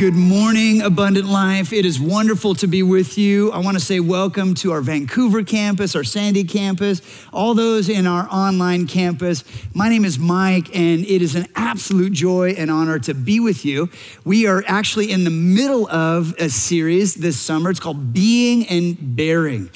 Good morning, Abundant Life. It is wonderful to be with you. I want to say welcome to our Vancouver campus, our Sandy campus, all those in our online campus. My name is Mike, and it is an absolute joy and honor to be with you. We are actually in the middle of a series this summer. It's called Being and Bearing.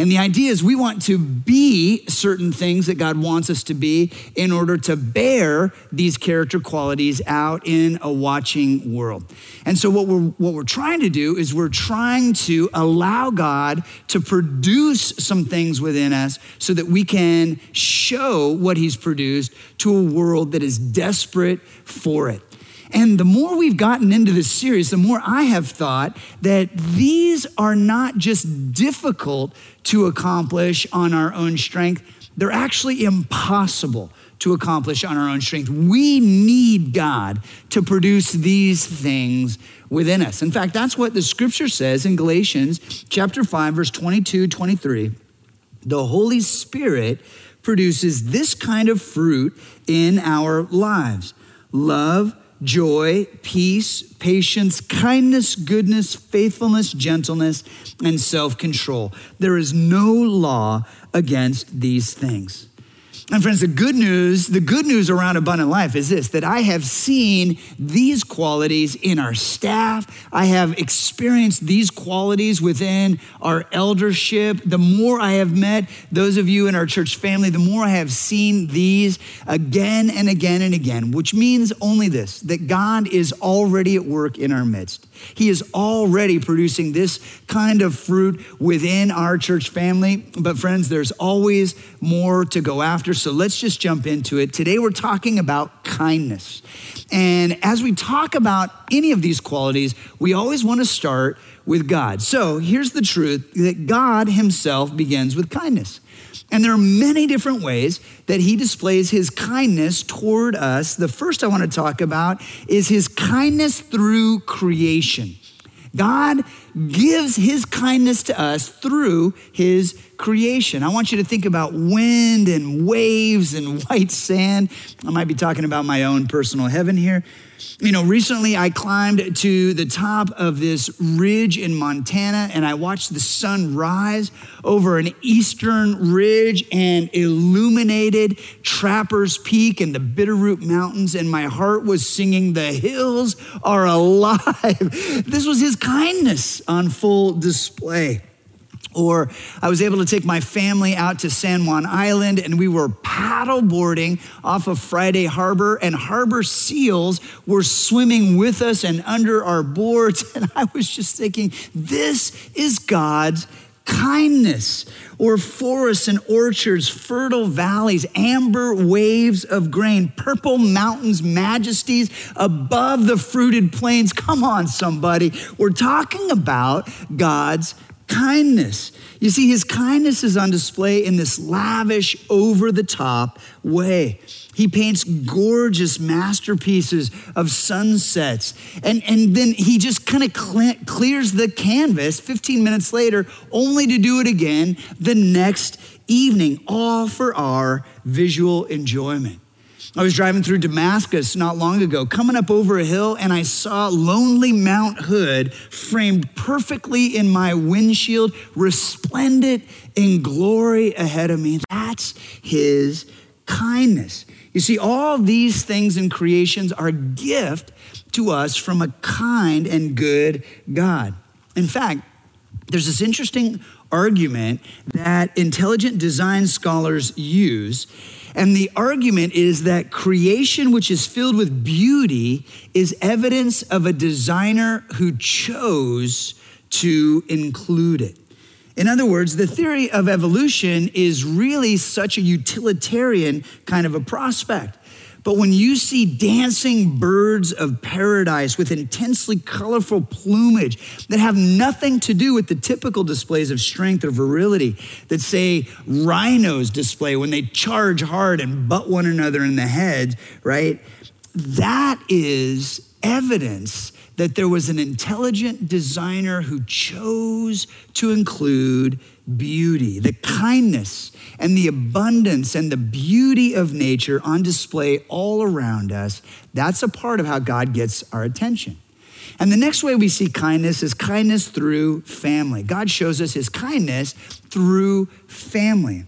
And the idea is we want to be certain things that God wants us to be in order to bear these character qualities out in a watching world. And so what we're what we're trying to do is we're trying to allow God to produce some things within us so that we can show what he's produced to a world that is desperate for it. And the more we've gotten into this series, the more I have thought that these are not just difficult to accomplish on our own strength, they're actually impossible to accomplish on our own strength. We need God to produce these things within us. In fact, that's what the scripture says in Galatians chapter 5 verse 22, 23. The Holy Spirit produces this kind of fruit in our lives. Love, joy, peace, patience, kindness, goodness, faithfulness, gentleness, and self control. There is no law against these things. And friends, the good news, the good news around abundant life is this that I have seen these qualities in our staff. I have experienced these qualities within our eldership. The more I have met those of you in our church family, the more I have seen these again and again and again, which means only this that God is already at work in our midst. He is already producing this kind of fruit within our church family. But, friends, there's always more to go after. So let's just jump into it. Today, we're talking about kindness. And as we talk about any of these qualities, we always want to start with God. So here's the truth that God Himself begins with kindness. And there are many different ways that he displays his kindness toward us. The first I want to talk about is his kindness through creation. God gives his kindness to us through his creation. I want you to think about wind and waves and white sand. I might be talking about my own personal heaven here. You know, recently I climbed to the top of this ridge in Montana and I watched the sun rise over an eastern ridge and illuminated Trappers Peak and the Bitterroot Mountains, and my heart was singing, The hills are alive. this was his kindness on full display. Or I was able to take my family out to San Juan Island and we were paddle boarding off of Friday Harbor, and harbor seals were swimming with us and under our boards. And I was just thinking, this is God's kindness, or forests and orchards, fertile valleys, amber waves of grain, purple mountains, majesties above the fruited plains. Come on, somebody. We're talking about God's kindness. You see, his kindness is on display in this lavish, over the top way. He paints gorgeous masterpieces of sunsets. And, and then he just kind of cl- clears the canvas 15 minutes later, only to do it again the next evening, all for our visual enjoyment. I was driving through Damascus not long ago, coming up over a hill, and I saw lonely Mount Hood framed perfectly in my windshield, resplendent in glory ahead of me. That's his kindness. You see, all these things in creations are a gift to us from a kind and good God. In fact, there's this interesting argument that intelligent design scholars use and the argument is that creation, which is filled with beauty, is evidence of a designer who chose to include it. In other words, the theory of evolution is really such a utilitarian kind of a prospect. But when you see dancing birds of paradise with intensely colorful plumage that have nothing to do with the typical displays of strength or virility that, say, rhinos display when they charge hard and butt one another in the head, right? That is evidence that there was an intelligent designer who chose to include beauty, the kindness and the abundance and the beauty of nature on display all around us. That's a part of how God gets our attention. And the next way we see kindness is kindness through family. God shows us his kindness through family.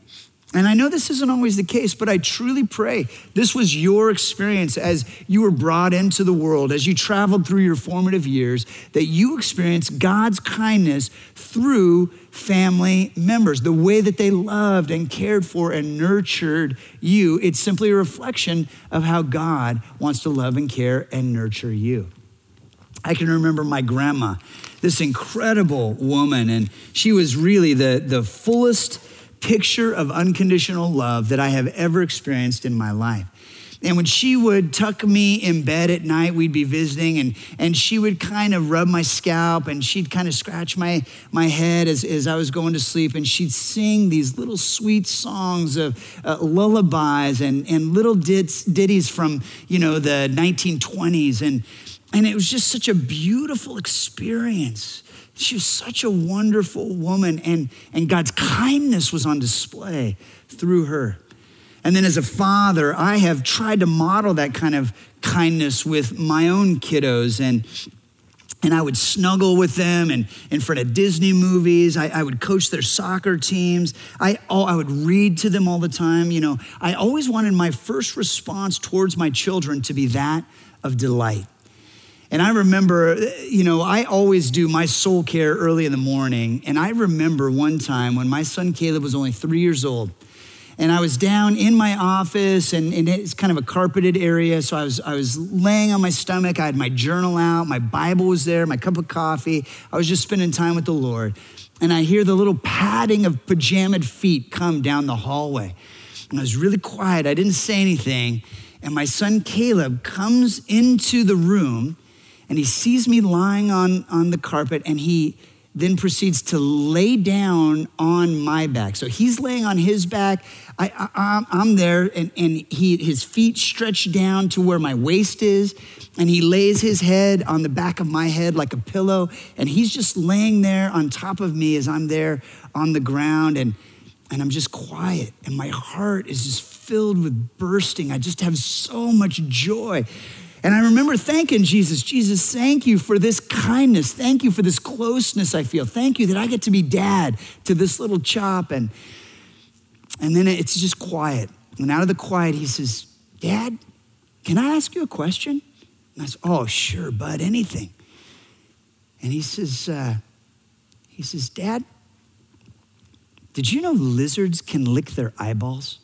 And I know this isn't always the case, but I truly pray this was your experience as you were brought into the world, as you traveled through your formative years, that you experienced God's kindness through family members, the way that they loved and cared for and nurtured you. It's simply a reflection of how God wants to love and care and nurture you. I can remember my grandma, this incredible woman, and she was really the, the fullest picture of unconditional love that I have ever experienced in my life. And when she would tuck me in bed at night, we'd be visiting, and, and she would kind of rub my scalp and she'd kind of scratch my, my head as, as I was going to sleep. And she'd sing these little sweet songs of uh, lullabies and, and little dits, ditties from, you know, the 1920s. And, and it was just such a beautiful experience. She was such a wonderful woman, and, and God's kindness was on display through her. And then as a father, I have tried to model that kind of kindness with my own kiddos and and I would snuggle with them and in front of Disney movies. I, I, would coach their soccer teams. I, oh, I would read to them all the time. You know, I always wanted my first response towards my children to be that of delight. And I remember, you know, I always do my soul care early in the morning. And I remember one time when my son Caleb was only three years old. And I was down in my office, and, and, it's kind of a carpeted area. So I was, I was laying on my stomach. I had my journal out, my Bible was there, my cup of coffee. I was just spending time with the Lord. And I hear the little padding of pajamaed feet come down the hallway. And I was really quiet. I didn't say anything. And my son Caleb comes into the room and he sees me lying on, on the carpet and he then proceeds to lay down on my back. So he's laying on his back. I, am there, and, and he, his feet stretch down to where my waist is, and he lays his head on the back of my head like a pillow, and he's just laying there on top of me as I'm there on the ground, and, and I'm just quiet, and my heart is just filled with bursting. I just have so much joy and I remember thanking Jesus, Jesus, thank you for this kindness. Thank you for this closeness I feel. Thank you that I get to be dad to this little chop. And, and then it's just quiet. And out of the quiet, he says, Dad, can I ask you a question? And I said, Oh, sure, bud, anything. And he says, uh, he says, Dad, did you know lizards can lick their eyeballs?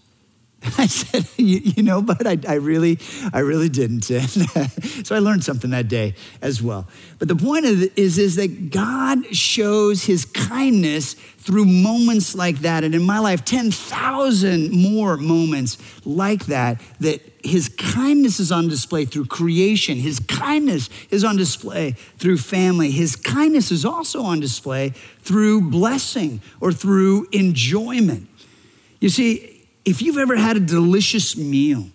I said, you, you, know, but I, I, really, I really didn't. so I learned something that day as well. But the point is, is that God shows his kindness through moments like that. And in my life, 10,000 more moments like that, that his kindness is on display through creation. His kindness is on display through family. His kindness is also on display through blessing or through enjoyment. You see, if you've ever had a delicious meal,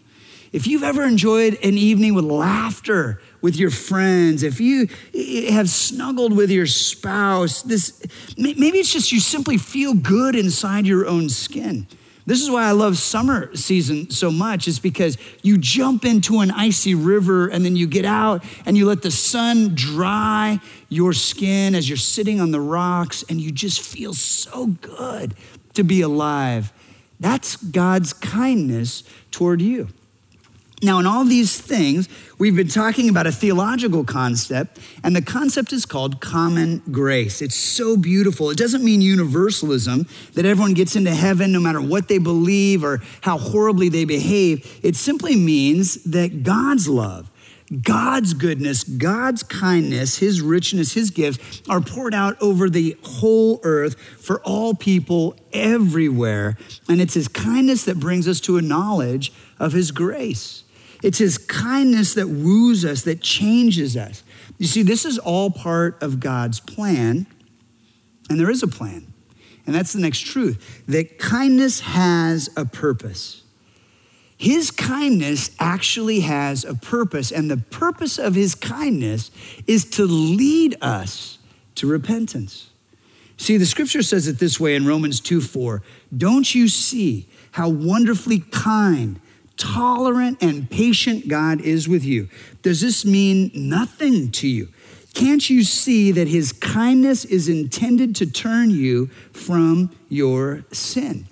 if you've ever enjoyed an evening with laughter with your friends, if you eh, eh, have snuggled with your spouse, this maybe it's just you simply feel good inside your own skin. This is why I love summer season so much, is because you jump into an icy river and then you get out and you let the sun dry your skin as you're sitting on the rocks and you just feel so good to be alive that's God's kindness toward you. Now, in all these things, we've been talking about a theological concept, and the concept is called common grace. It's so beautiful. It doesn't mean universalism, that everyone gets into heaven no matter what they believe or how horribly they behave. It simply means that God's love God's goodness, God's kindness, His richness, His gifts are poured out over the whole earth for all people everywhere. And it's His kindness that brings us to a knowledge of His grace. It's His kindness that woos us, that changes us. You see, this is all part of God's plan, and there is a plan. And that's the next truth that kindness has a purpose. His kindness actually has a purpose, and the purpose of his kindness is to lead us to repentance. See, the scripture says it this way in Romans 2 4. Don't you see how wonderfully kind, tolerant, and patient God is with you? Does this mean nothing to you? Can't you see that his kindness is intended to turn you from your sin?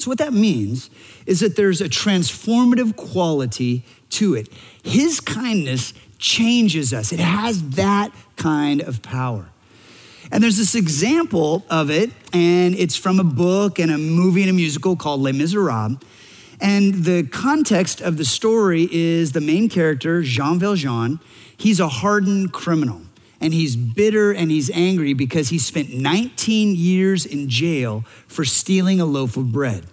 So, what that means is that there's a transformative quality to it. His kindness changes us, it has that kind of power. And there's this example of it, and it's from a book and a movie and a musical called Les Miserables. And the context of the story is the main character, Jean Valjean, he's a hardened criminal. And he's bitter and he's angry because he spent 19 years in jail for stealing a loaf of bread.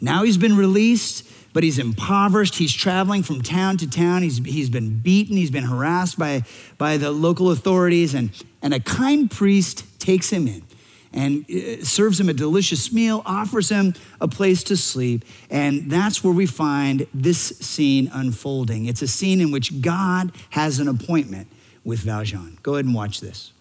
Now he's been released, but he's impoverished. He's traveling from town to town. He's, he's been beaten. He's been harassed by, by the local authorities. And, and a kind priest takes him in and uh, serves him a delicious meal, offers him a place to sleep. And that's where we find this scene unfolding. It's a scene in which God has an appointment with Valjean. Go ahead and watch this.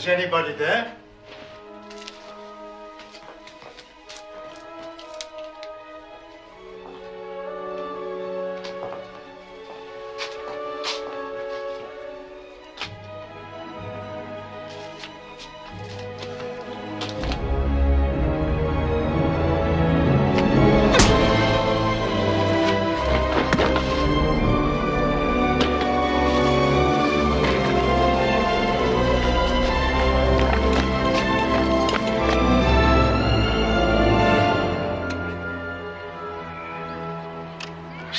Is anybody there?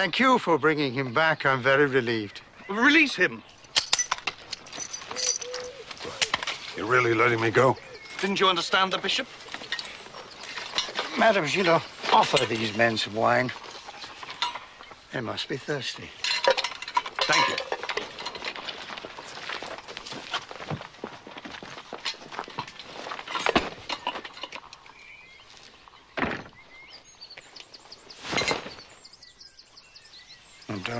Thank you for bringing him back. I'm very relieved. Release him. You're really letting me go? Didn't you understand the bishop? Madame Gillot, offer these men some wine. They must be thirsty. Thank you. And don't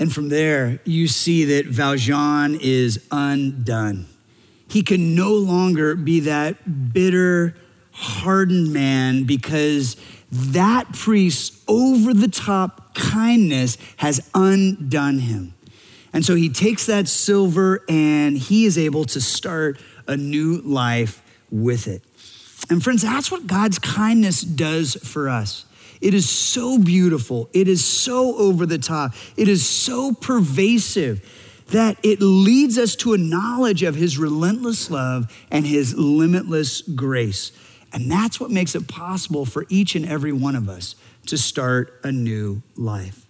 And from there, you see that Valjean is undone. He can no longer be that bitter, hardened man because that priest's over the top kindness has undone him. And so he takes that silver and he is able to start a new life with it. And friends, that's what God's kindness does for us. It is so beautiful. It is so over the top. It is so pervasive that it leads us to a knowledge of his relentless love and his limitless grace. And that's what makes it possible for each and every one of us to start a new life.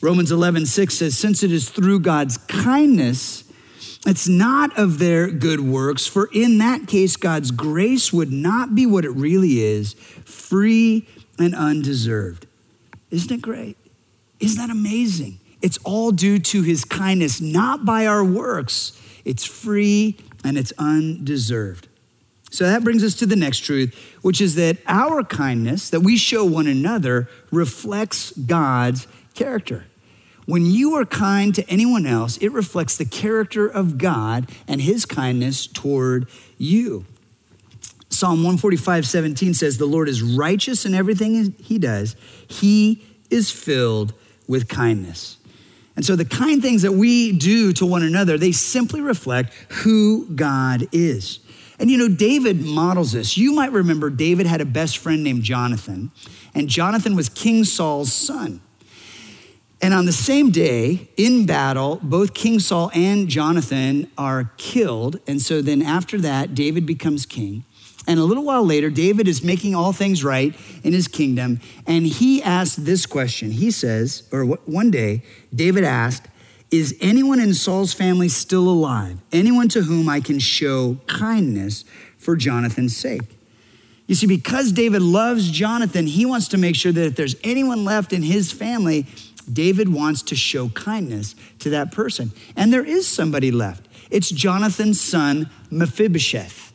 Romans 11, 6 says, Since it is through God's kindness, it's not of their good works, for in that case, God's grace would not be what it really is free and undeserved. Isn't it great? Isn't that amazing? It's all due to his kindness, not by our works. It's free and it's undeserved. So that brings us to the next truth, which is that our kindness that we show one another reflects God's character. When you are kind to anyone else, it reflects the character of God and his kindness toward you. Psalm 145, 17 says, The Lord is righteous in everything he does, he is filled with kindness. And so the kind things that we do to one another, they simply reflect who God is. And you know, David models this. You might remember David had a best friend named Jonathan, and Jonathan was King Saul's son. And on the same day, in battle, both King Saul and Jonathan are killed. And so then after that, David becomes king. And a little while later, David is making all things right in his kingdom. And he asked this question. He says, or one day, David asked, Is anyone in Saul's family still alive? Anyone to whom I can show kindness for Jonathan's sake? You see, because David loves Jonathan, he wants to make sure that if there's anyone left in his family, David wants to show kindness to that person. And there is somebody left. It's Jonathan's son, Mephibosheth.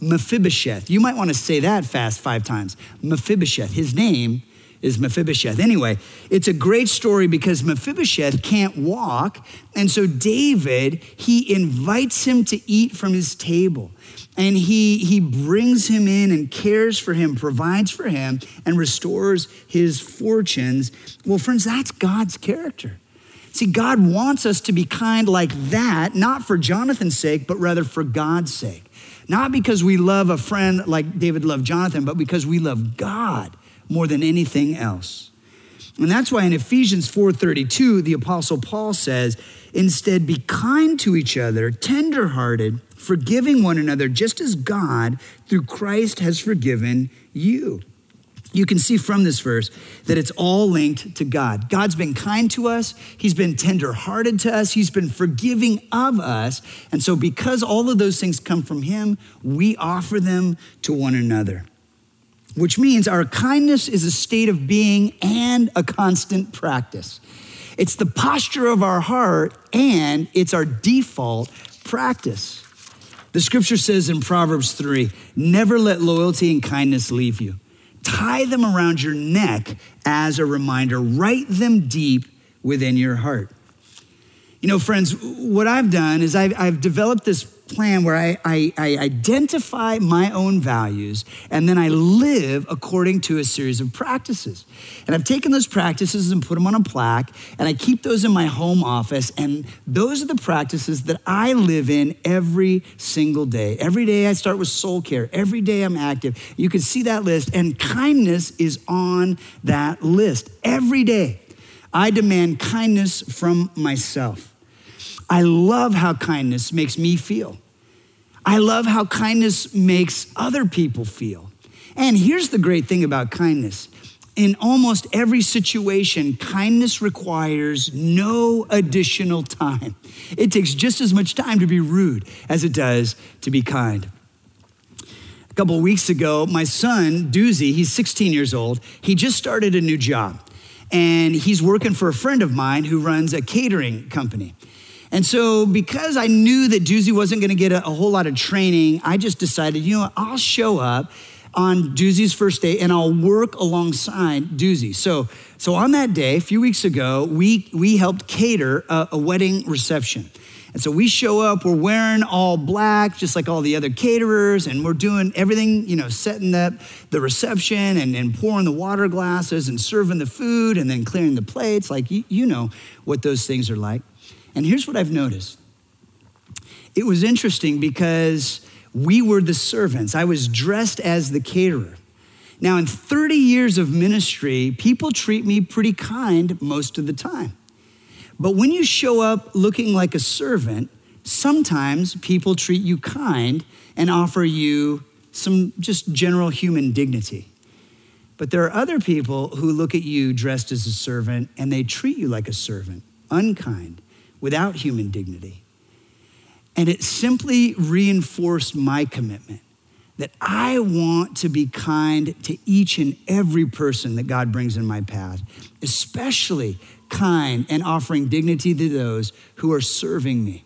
Mephibosheth. You might want to say that fast five times. Mephibosheth. His name is Mephibosheth. Anyway, it's a great story because Mephibosheth can't walk. And so David, he invites him to eat from his table. And he, he brings him in and cares for him, provides for him, and restores his fortunes. Well, friends, that's God's character. See, God wants us to be kind like that, not for Jonathan's sake, but rather for God's sake. Not because we love a friend like David loved Jonathan, but because we love God more than anything else. And that's why in Ephesians 4:32 the apostle Paul says, "Instead be kind to each other, tenderhearted, forgiving one another just as God through Christ has forgiven you." You can see from this verse that it's all linked to God. God's been kind to us, He's been tenderhearted to us, He's been forgiving of us. And so, because all of those things come from Him, we offer them to one another which means our kindness is a state of being and a constant practice. It's the posture of our heart and it's our default practice. The scripture says in Proverbs 3 never let loyalty and kindness leave you. Tie them around your neck as a reminder, write them deep within your heart. You know, friends, what I've done is I've, I've developed this plan where I, I, I, identify my own values and then I live according to a series of practices. And I've taken those practices and put them on a plaque and I keep those in my home office. And those are the practices that I live in every single day. Every day I start with soul care, every day I'm active. You can see that list, and kindness is on that list every day. I demand kindness from myself. I love how kindness makes me feel. I love how kindness makes other people feel. And here's the great thing about kindness in almost every situation, kindness requires no additional time. It takes just as much time to be rude as it does to be kind. A couple of weeks ago, my son, Doozy, he's 16 years old, he just started a new job. And he's working for a friend of mine who runs a catering company. And so, because I knew that Doozy wasn't going to get a, a, whole lot of training, I just decided, you know what, I'll show up on Doozy's first day and I'll work alongside Doozy. So, so on that day, a few weeks ago, we, we helped cater a, a wedding reception. And so we show up, we're wearing all black, just like all the other caterers, and we're doing everything, you know, setting up the reception and, and pouring the water glasses and serving the food and then clearing the plates. Like, you, you know what those things are like. And here's what I've noticed it was interesting because we were the servants. I was dressed as the caterer. Now, in 30 years of ministry, people treat me pretty kind most of the time. But when you show up looking like a servant, sometimes people treat you kind and offer you some just general human dignity. But there are other people who look at you dressed as a servant and they treat you like a servant, unkind, without human dignity. And it simply reinforced my commitment that I want to be kind to each and every person that God brings in my path, especially kind and offering dignity to those who are serving me.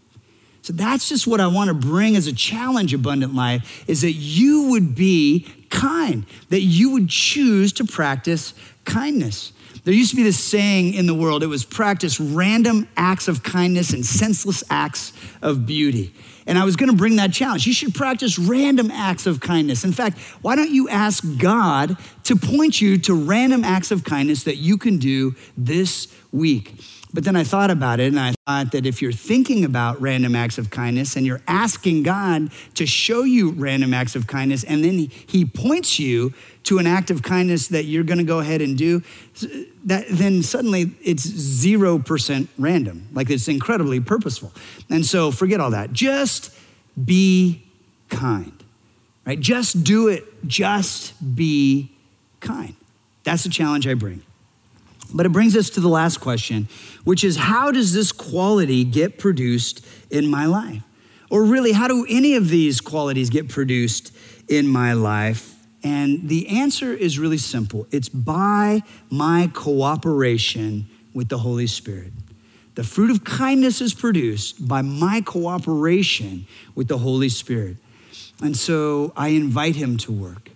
So that's just what I want to bring as a challenge, Abundant Life, is that you would be kind, that you would choose to practice kindness. There used to be this saying in the world, it was practice random acts of kindness and senseless acts of beauty. And I was going to bring that challenge. You should practice random acts of kindness. In fact, why don't you ask God to point you to random acts of kindness that you can do this week? But then I thought about it and I thought that if you're thinking about random acts of kindness and you're asking God to show you random acts of kindness and then he points you to an act of kindness that you're going to go ahead and do, that, then suddenly it's 0% random. Like it's incredibly purposeful. And so forget all that. Just be kind, right? Just do it. Just be kind. That's the challenge I bring. But it brings us to the last question, which is how does this quality get produced in my life? Or really, how do any of these qualities get produced in my life? And the answer is really simple it's by my cooperation with the Holy Spirit. The fruit of kindness is produced by my cooperation with the Holy Spirit. And so I invite him to work.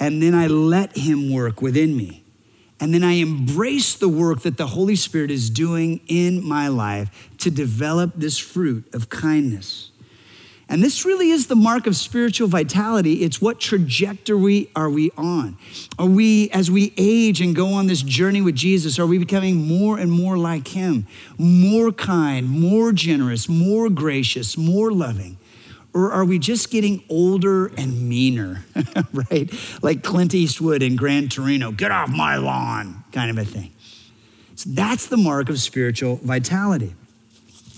And then I let him work within me. And then I embrace the work that the Holy Spirit is doing in my life to develop this fruit of kindness. And this really is the mark of spiritual vitality. It's what trajectory are we on? Are we, as we age and go on this journey with Jesus, are we becoming more and more like Him? More kind, more generous, more gracious, more loving? Or are we just getting older and meaner, right? Like Clint Eastwood in Gran Torino, get off my lawn, kind of a thing. So that's the mark of spiritual vitality.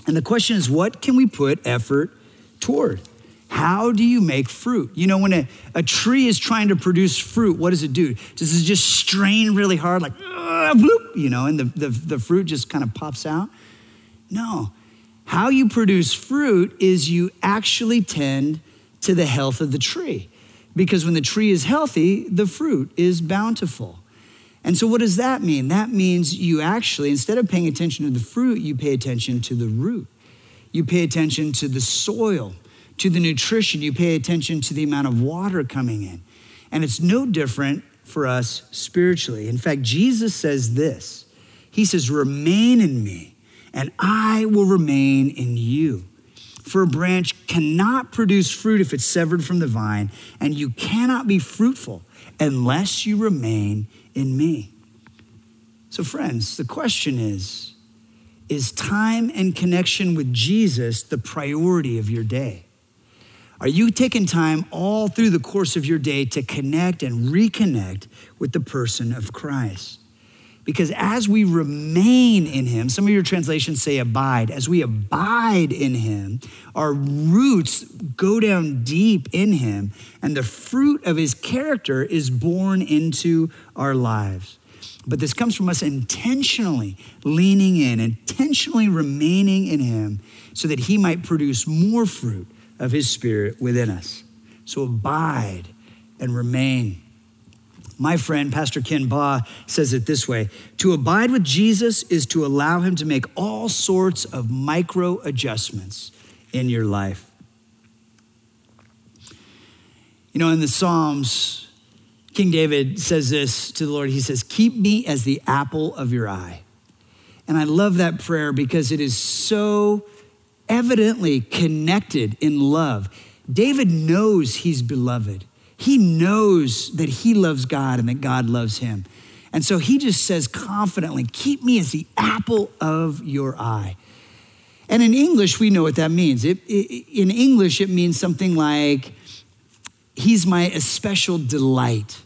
And the question is, what can we put effort toward? How do you make fruit? You know, when a, a tree is trying to produce fruit, what does it do? Does it just strain really hard, like, bloop, you know, and the, the, the fruit just kind of pops out? No. How you produce fruit is you actually tend to the health of the tree. Because when the tree is healthy, the fruit is bountiful. And so, what does that mean? That means you actually, instead of paying attention to the fruit, you pay attention to the root. You pay attention to the soil, to the nutrition. You pay attention to the amount of water coming in. And it's no different for us spiritually. In fact, Jesus says this He says, Remain in me and I will remain in you. For a branch cannot produce fruit if it's severed from the vine, and you cannot be fruitful unless you remain in me. So, friends, the question is Is time and connection with Jesus the priority of your day? Are you taking time all through the course of your day to connect and reconnect with the person of Christ? Because as we remain in him, some of your translations say abide, as we abide in him, our roots go down deep in him, and the fruit of his character is born into our lives. But this comes from us intentionally leaning in, intentionally remaining in him, so that he might produce more fruit of his spirit within us. So abide and remain. My friend, Pastor Ken Baugh, says it this way To abide with Jesus is to allow him to make all sorts of micro adjustments in your life. You know, in the Psalms, King David says this to the Lord. He says, Keep me as the apple of your eye. And I love that prayer because it is so evidently connected in love. David knows he's beloved. He knows that he loves God and that God loves him. And so he just says confidently, Keep me as the apple of your eye. And in English, we know what that means. It, it, in English, it means something like, he's my especial delight.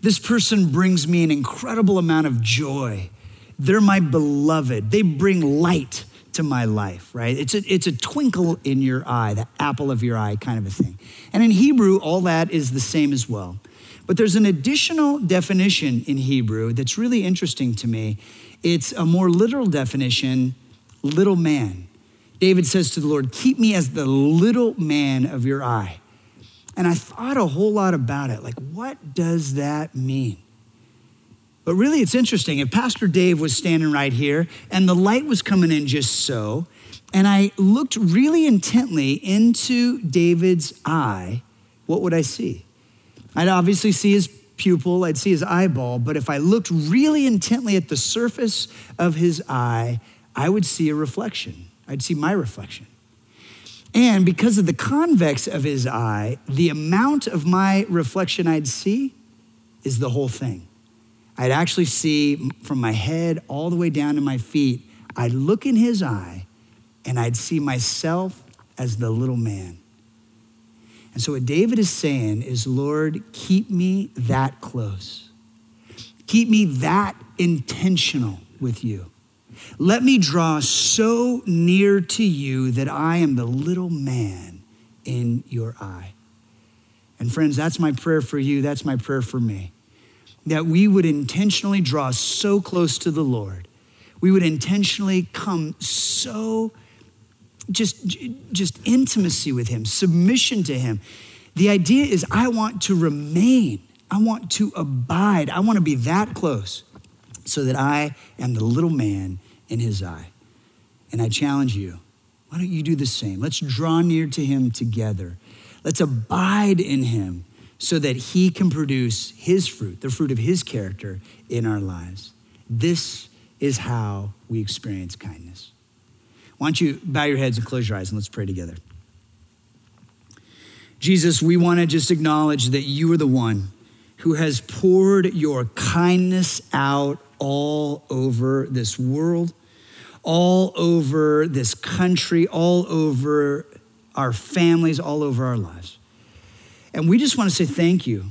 This person brings me an incredible amount of joy. They're my beloved. They bring light to my life, right? It's a, it's a twinkle in your eye, the apple of your eye kind of a thing. And in Hebrew, all that is the same as well. But there's an additional definition in Hebrew that's really interesting to me. It's a more literal definition little man. David says to the Lord, Keep me as the little man of your eye. And I thought a whole lot about it. Like, what does that mean? But really, it's interesting. If Pastor Dave was standing right here and the light was coming in just so, and I looked really intently into David's eye, what would I see? I'd obviously see his pupil, I'd see his eyeball, but if I looked really intently at the surface of his eye, I would see a reflection. I'd see my reflection. And because of the convex of his eye, the amount of my reflection I'd see is the whole thing. I'd actually see from my head all the way down to my feet. I'd look in his eye and I'd see myself as the little man. And so, what David is saying is, Lord, keep me that close. Keep me that intentional with you. Let me draw so near to you that I am the little man in your eye. And friends, that's my prayer for you. That's my prayer for me. That we would intentionally draw so close to the Lord. We would intentionally come so just just intimacy with him, submission to him. The idea is I want to remain. I want to abide. I want to be that close so that I am the little man in his eye. And I challenge you, why don't you do the same? Let's draw near to him together. Let's abide in him so that he can produce his fruit, the fruit of his character in our lives. This is how we experience kindness. Why don't you bow your heads and close your eyes and let's pray together. Jesus, we want to just acknowledge that you are the one who has poured your kindness out all over this world all over this country, all over our families, all over our lives. And we just want to say thank you.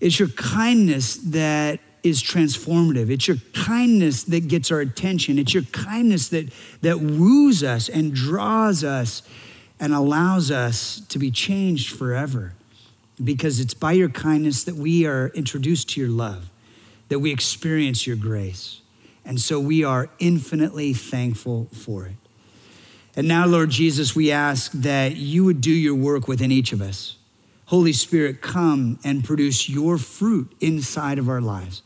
It's your kindness that is transformative. It's your kindness that gets our attention. It's your kindness that, that woos us and draws us and allows us to be changed forever. Because it's by your kindness that we are introduced to your love, that we experience your grace. And so we are infinitely thankful for it. And now, Lord Jesus, we ask that you would do your work within each of us. Holy Spirit, come and produce your fruit inside of our lives.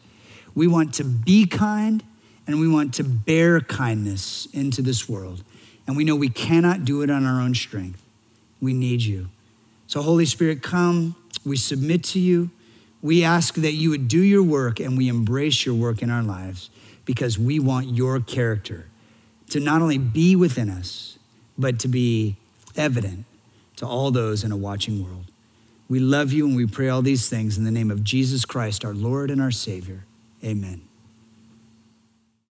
We want to be kind and we want to bear kindness into this world. And we know we cannot do it on our own strength. We need you. So, Holy Spirit, come. We submit to you. We ask that you would do your work and we embrace your work in our lives because we want your character to not only be within us, but to be evident to all those in a watching world. We love you and we pray all these things in the name of Jesus Christ, our Lord and our Savior. Amen.